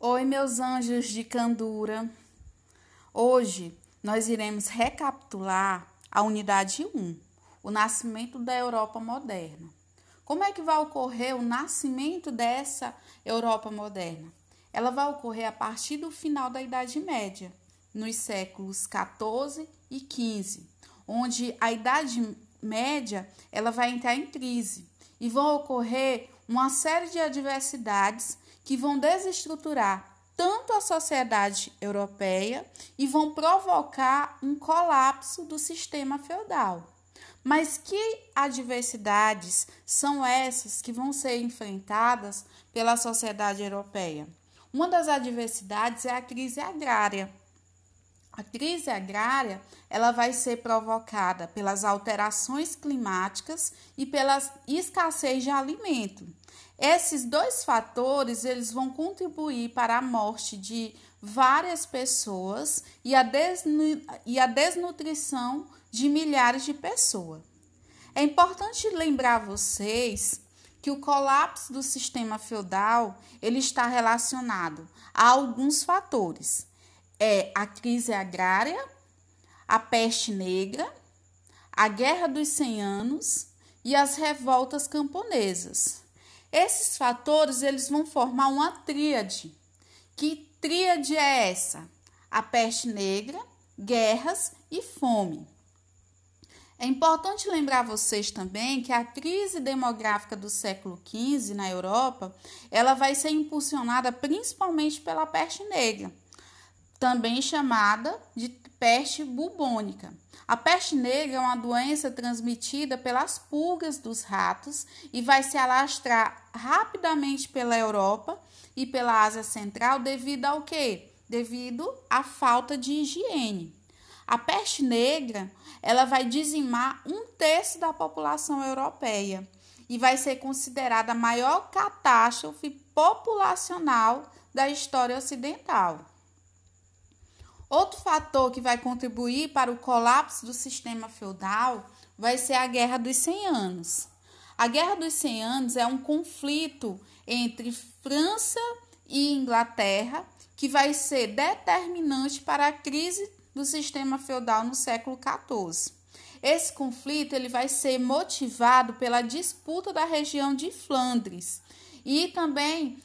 Oi, meus anjos de candura. Hoje nós iremos recapitular a unidade 1, o nascimento da Europa moderna. Como é que vai ocorrer o nascimento dessa Europa moderna? Ela vai ocorrer a partir do final da Idade Média, nos séculos 14 e 15, onde a Idade Média ela vai entrar em crise e vão ocorrer uma série de adversidades que vão desestruturar tanto a sociedade europeia e vão provocar um colapso do sistema feudal. Mas que adversidades são essas que vão ser enfrentadas pela sociedade europeia? Uma das adversidades é a crise agrária. A crise agrária ela vai ser provocada pelas alterações climáticas e pela escassez de alimento. Esses dois fatores eles vão contribuir para a morte de várias pessoas e a, e a desnutrição de milhares de pessoas. É importante lembrar vocês que o colapso do sistema feudal ele está relacionado a alguns fatores. É a crise agrária, a peste negra, a Guerra dos Cem Anos e as revoltas camponesas. Esses fatores eles vão formar uma tríade. Que tríade é essa? A peste negra, guerras e fome. É importante lembrar vocês também que a crise demográfica do século XV na Europa, ela vai ser impulsionada principalmente pela peste negra, também chamada de peste bubônica. A peste negra é uma doença transmitida pelas pulgas dos ratos e vai se alastrar rapidamente pela Europa e pela Ásia Central devido ao quê? Devido à falta de higiene. A peste negra, ela vai dizimar um terço da população europeia e vai ser considerada a maior catástrofe populacional da história ocidental. Outro fator que vai contribuir para o colapso do sistema feudal vai ser a Guerra dos 100 Anos. A Guerra dos 100 Anos é um conflito entre França e Inglaterra que vai ser determinante para a crise do sistema feudal no século XIV. Esse conflito ele vai ser motivado pela disputa da região de Flandres e também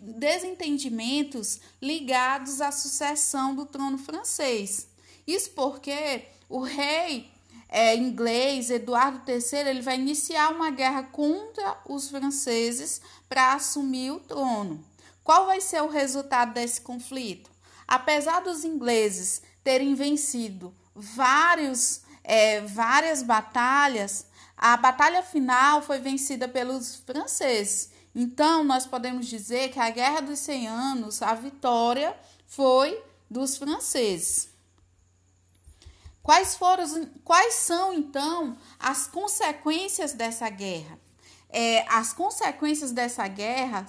desentendimentos ligados à sucessão do trono francês. Isso porque o rei é, inglês Eduardo III ele vai iniciar uma guerra contra os franceses para assumir o trono. Qual vai ser o resultado desse conflito? Apesar dos ingleses terem vencido vários, é, várias batalhas, a batalha final foi vencida pelos franceses então, nós podemos dizer que a Guerra dos 100 Anos, a vitória foi dos franceses. Quais, foram, quais são, então, as consequências dessa guerra? É, as consequências dessa guerra,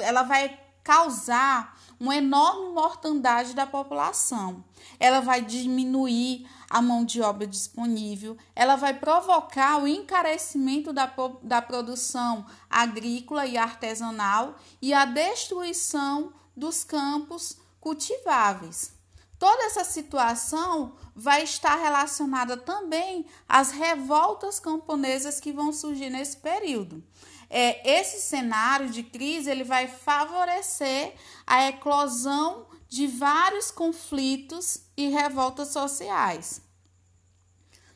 ela vai causar uma enorme mortandade da população. Ela vai diminuir a mão de obra disponível, ela vai provocar o encarecimento da, da produção agrícola e artesanal e a destruição dos campos cultiváveis. Toda essa situação vai estar relacionada também às revoltas camponesas que vão surgir nesse período. É, esse cenário de crise ele vai favorecer a eclosão de vários conflitos e revoltas sociais.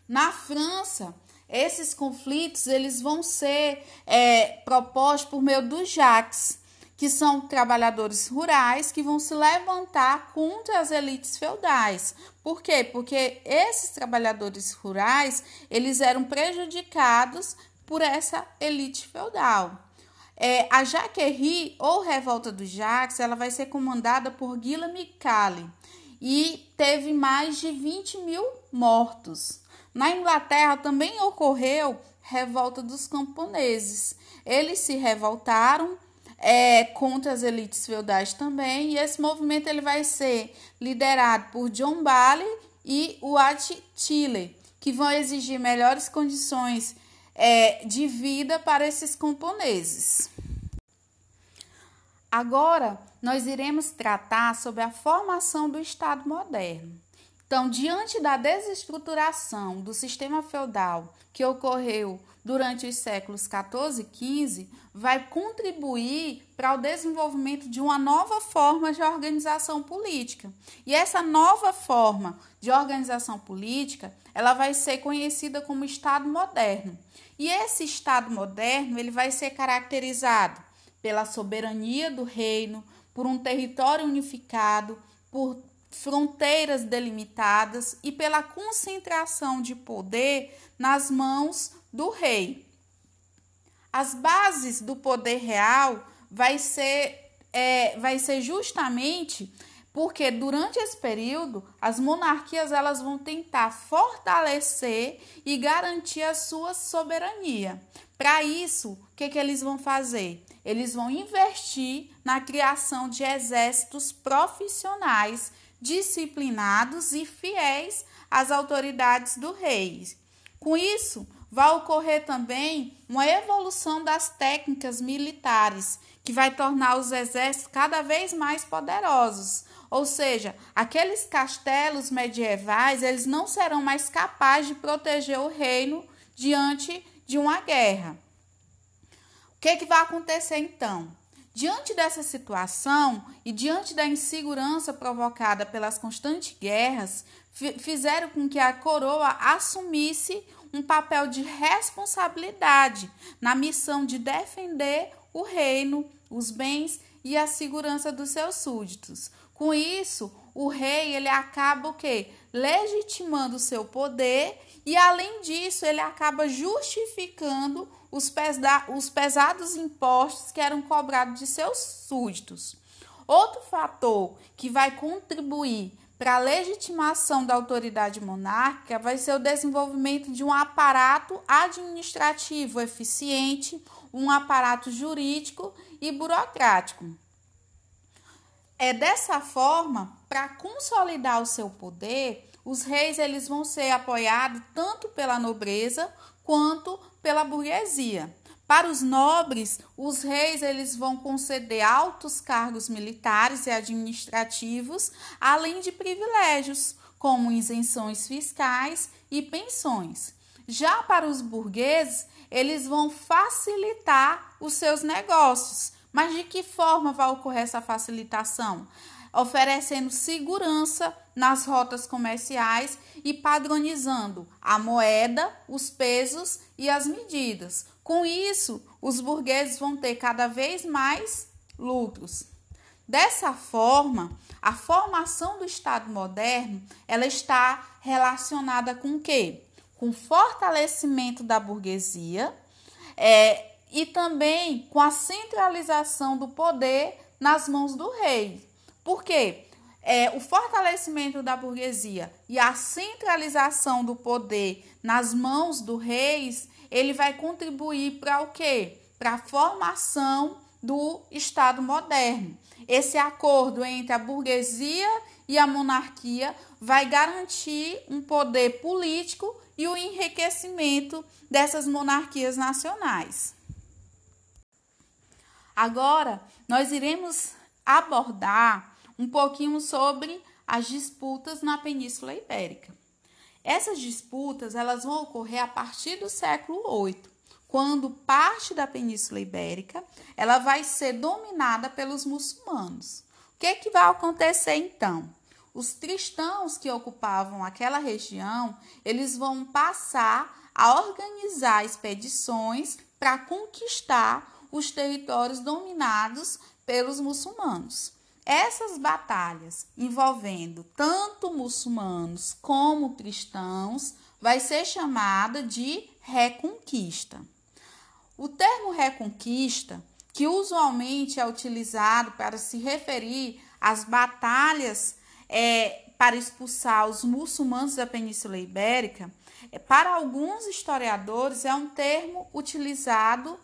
Na França, esses conflitos eles vão ser é, propostos por meio dos Jacques, que são trabalhadores rurais que vão se levantar contra as elites feudais. Por quê? Porque esses trabalhadores rurais eles eram prejudicados por essa elite feudal. É, a Jaquerie, ou Revolta dos Jacques, ela vai ser comandada por Guilherme Cali e teve mais de 20 mil mortos. Na Inglaterra também ocorreu Revolta dos Camponeses. Eles se revoltaram é, contra as elites feudais também, e esse movimento ele vai ser liderado por John Bally e Wat Tiller, que vão exigir melhores condições é, de vida para esses camponeses. Agora, nós iremos tratar sobre a formação do Estado moderno. Então, diante da desestruturação do sistema feudal que ocorreu durante os séculos 14 e 15, vai contribuir para o desenvolvimento de uma nova forma de organização política. E essa nova forma de organização política, ela vai ser conhecida como Estado moderno. E esse Estado moderno, ele vai ser caracterizado pela soberania do reino, por um território unificado, por fronteiras delimitadas e pela concentração de poder nas mãos do rei. As bases do poder real vai ser, é, vai ser justamente porque durante esse período as monarquias elas vão tentar fortalecer e garantir a sua soberania. Para isso, o que, que eles vão fazer? Eles vão investir na criação de exércitos profissionais, disciplinados e fiéis às autoridades do rei. Com isso, vai ocorrer também uma evolução das técnicas militares, que vai tornar os exércitos cada vez mais poderosos. Ou seja, aqueles castelos medievais, eles não serão mais capazes de proteger o reino diante de uma guerra. O que, que vai acontecer então? Diante dessa situação e diante da insegurança provocada pelas constantes guerras, fizeram com que a coroa assumisse um papel de responsabilidade na missão de defender o reino, os bens e a segurança dos seus súditos. Com isso, o rei ele acaba o quê? legitimando o seu poder e além disso, ele acaba justificando os, pesa os pesados impostos que eram cobrados de seus súditos. Outro fator que vai contribuir para a legitimação da autoridade monárquica vai ser o desenvolvimento de um aparato administrativo eficiente, um aparato jurídico e burocrático. É dessa forma, para consolidar o seu poder, os reis eles vão ser apoiados tanto pela nobreza quanto pela burguesia. Para os nobres, os reis eles vão conceder altos cargos militares e administrativos, além de privilégios, como isenções fiscais e pensões. Já para os burgueses, eles vão facilitar os seus negócios. Mas de que forma vai ocorrer essa facilitação? Oferecendo segurança nas rotas comerciais e padronizando a moeda, os pesos e as medidas. Com isso, os burgueses vão ter cada vez mais lucros. Dessa forma, a formação do Estado moderno, ela está relacionada com o quê? Com fortalecimento da burguesia é, e também com a centralização do poder nas mãos do rei. Por quê? é, o fortalecimento da burguesia e a centralização do poder nas mãos do reis, ele vai contribuir para o quê? Para a formação do Estado moderno. Esse acordo entre a burguesia e a monarquia vai garantir um poder político e o enriquecimento dessas monarquias nacionais. Agora, nós iremos abordar um pouquinho sobre as disputas na Península Ibérica. Essas disputas elas vão ocorrer a partir do século VIII, quando parte da Península Ibérica ela vai ser dominada pelos muçulmanos. O que, que vai acontecer então? Os cristãos que ocupavam aquela região, eles vão passar a organizar expedições para conquistar os territórios dominados pelos muçulmanos. Essas batalhas envolvendo tanto muçulmanos como cristãos vai ser chamada de reconquista. O termo reconquista, que usualmente é utilizado para se referir às batalhas é, para expulsar os muçulmanos da Península Ibérica, é, para alguns historiadores é um termo utilizado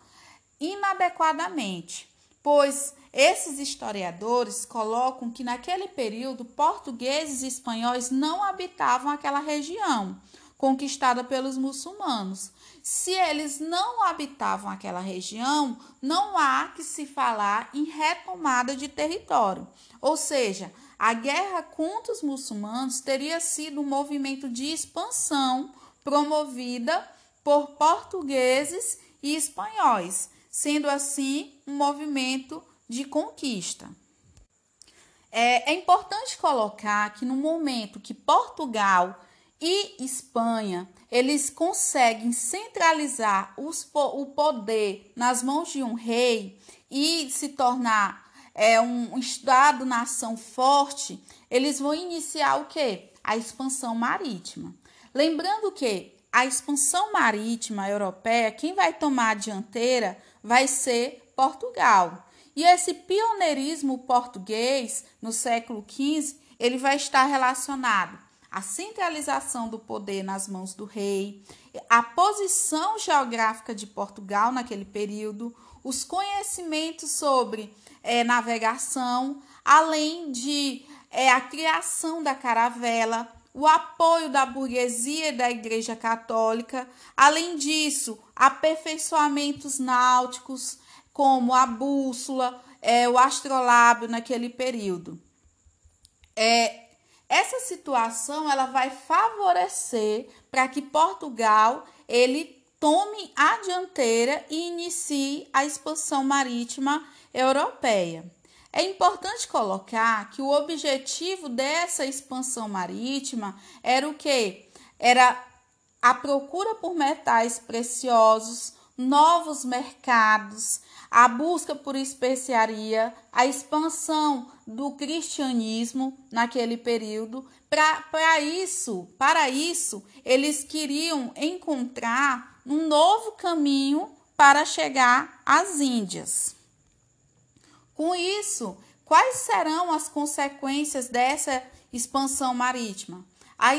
inadequadamente, pois esses historiadores colocam que naquele período portugueses e espanhóis não habitavam aquela região conquistada pelos muçulmanos. se eles não habitavam aquela região, não há que se falar em retomada de território. Ou seja, a guerra contra os muçulmanos teria sido um movimento de expansão promovida por portugueses e espanhóis, sendo assim um movimento de conquista. É, é importante colocar que no momento que Portugal e Espanha eles conseguem centralizar os, o poder nas mãos de um rei e se tornar é, um Estado-nação forte, eles vão iniciar o que? A expansão marítima. Lembrando que a expansão marítima europeia, quem vai tomar a dianteira vai ser Portugal. E esse pioneirismo português no século XV, ele vai estar relacionado à centralização do poder nas mãos do rei, a posição geográfica de Portugal naquele período, os conhecimentos sobre é, navegação, além de é, a criação da caravela, o apoio da burguesia e da Igreja Católica, além disso, aperfeiçoamentos náuticos, como a bússola, é, o astrolábio naquele período. É, essa situação ela vai favorecer para que Portugal ele tome a dianteira e inicie a expansão marítima europeia. É importante colocar que o objetivo dessa expansão marítima era o que? Era a procura por metais preciosos, novos mercados, a busca por especiaria, a expansão do cristianismo naquele período. Para isso, para isso, eles queriam encontrar um novo caminho para chegar às Índias. Com isso, quais serão as consequências dessa expansão marítima?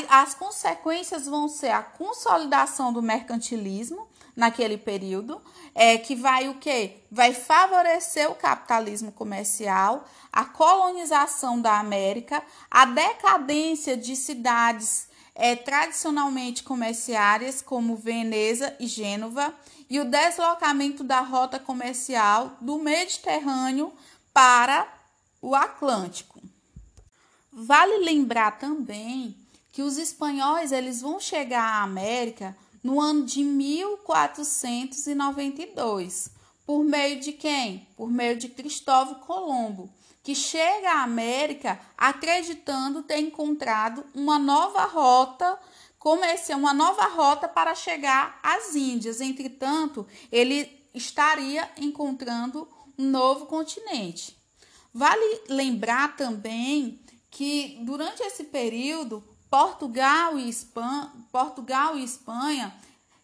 As consequências vão ser a consolidação do mercantilismo, naquele período, é que vai o quê? Vai favorecer o capitalismo comercial, a colonização da América, a decadência de cidades é, tradicionalmente comerciárias, como Veneza e Gênova, e o deslocamento da rota comercial do Mediterrâneo para o Atlântico. Vale lembrar também que os espanhóis eles vão chegar à América no ano de 1492. Por meio de quem? Por meio de Cristóvão Colombo, que chega à América acreditando ter encontrado uma nova rota comercial, uma nova rota para chegar às Índias. Entretanto, ele estaria encontrando um novo continente. Vale lembrar também que durante esse período Portugal e Espanha, Portugal e Espanha,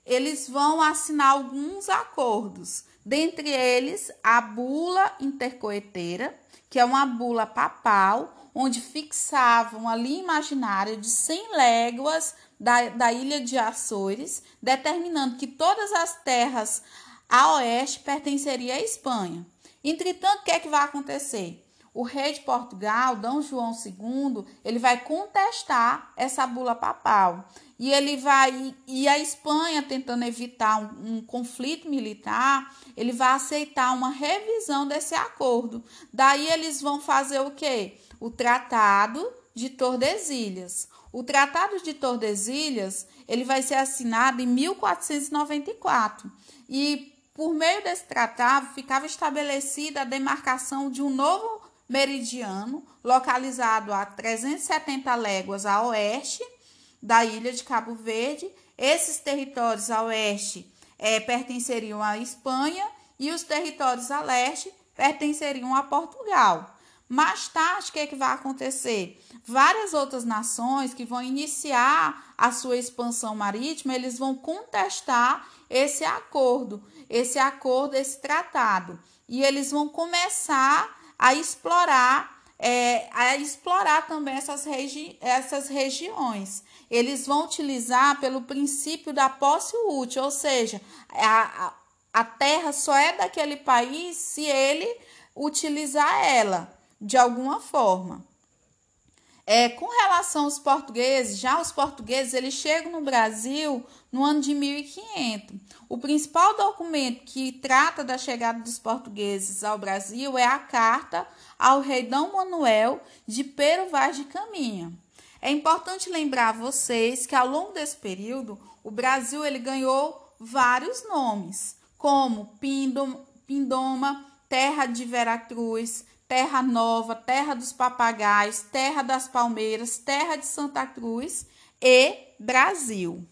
eles vão assinar alguns acordos, dentre eles a bula intercoeteira, que é uma bula papal, onde fixavam a linha imaginária de 100 léguas da, da ilha de Açores, determinando que todas as terras a oeste pertenceriam à Espanha. Entretanto, o que é que vai acontecer? O rei de Portugal, D. João II, ele vai contestar essa bula papal. E ele vai e a Espanha tentando evitar um, um, conflito militar, ele vai aceitar uma revisão desse acordo. Daí eles vão fazer o quê? O Tratado de Tordesilhas. O Tratado de Tordesilhas, ele vai ser assinado em 1494. E por meio desse tratado ficava estabelecida a demarcação de um novo meridiano, localizado a 370 léguas a oeste da ilha de Cabo Verde. Esses territórios a oeste é, pertenceriam à Espanha e os territórios a leste pertenceriam a Portugal. Mais tarde, o que, é que vai acontecer? Várias outras nações que vão iniciar a sua expansão marítima, eles vão contestar esse acordo, esse acordo, esse tratado. E eles vão começar a explorar, é, a explorar também essas, regi essas regiões. Eles vão utilizar pelo princípio da posse útil, ou seja, a, a, a terra só é daquele país se ele utilizar ela de alguma forma. É, com relação aos portugueses, já os portugueses eles chegam no Brasil no ano de 1500. O principal documento que trata da chegada dos portugueses ao Brasil é a carta ao rei Dom Manuel de Pero Vaz de Caminha. É importante lembrar vocês que ao longo desse período o Brasil ele ganhou vários nomes, como Pindom, Pindoma, Terra de Veracruz, Terra Nova, Terra dos Papagaios, Terra das Palmeiras, Terra de Santa Cruz e Brasil.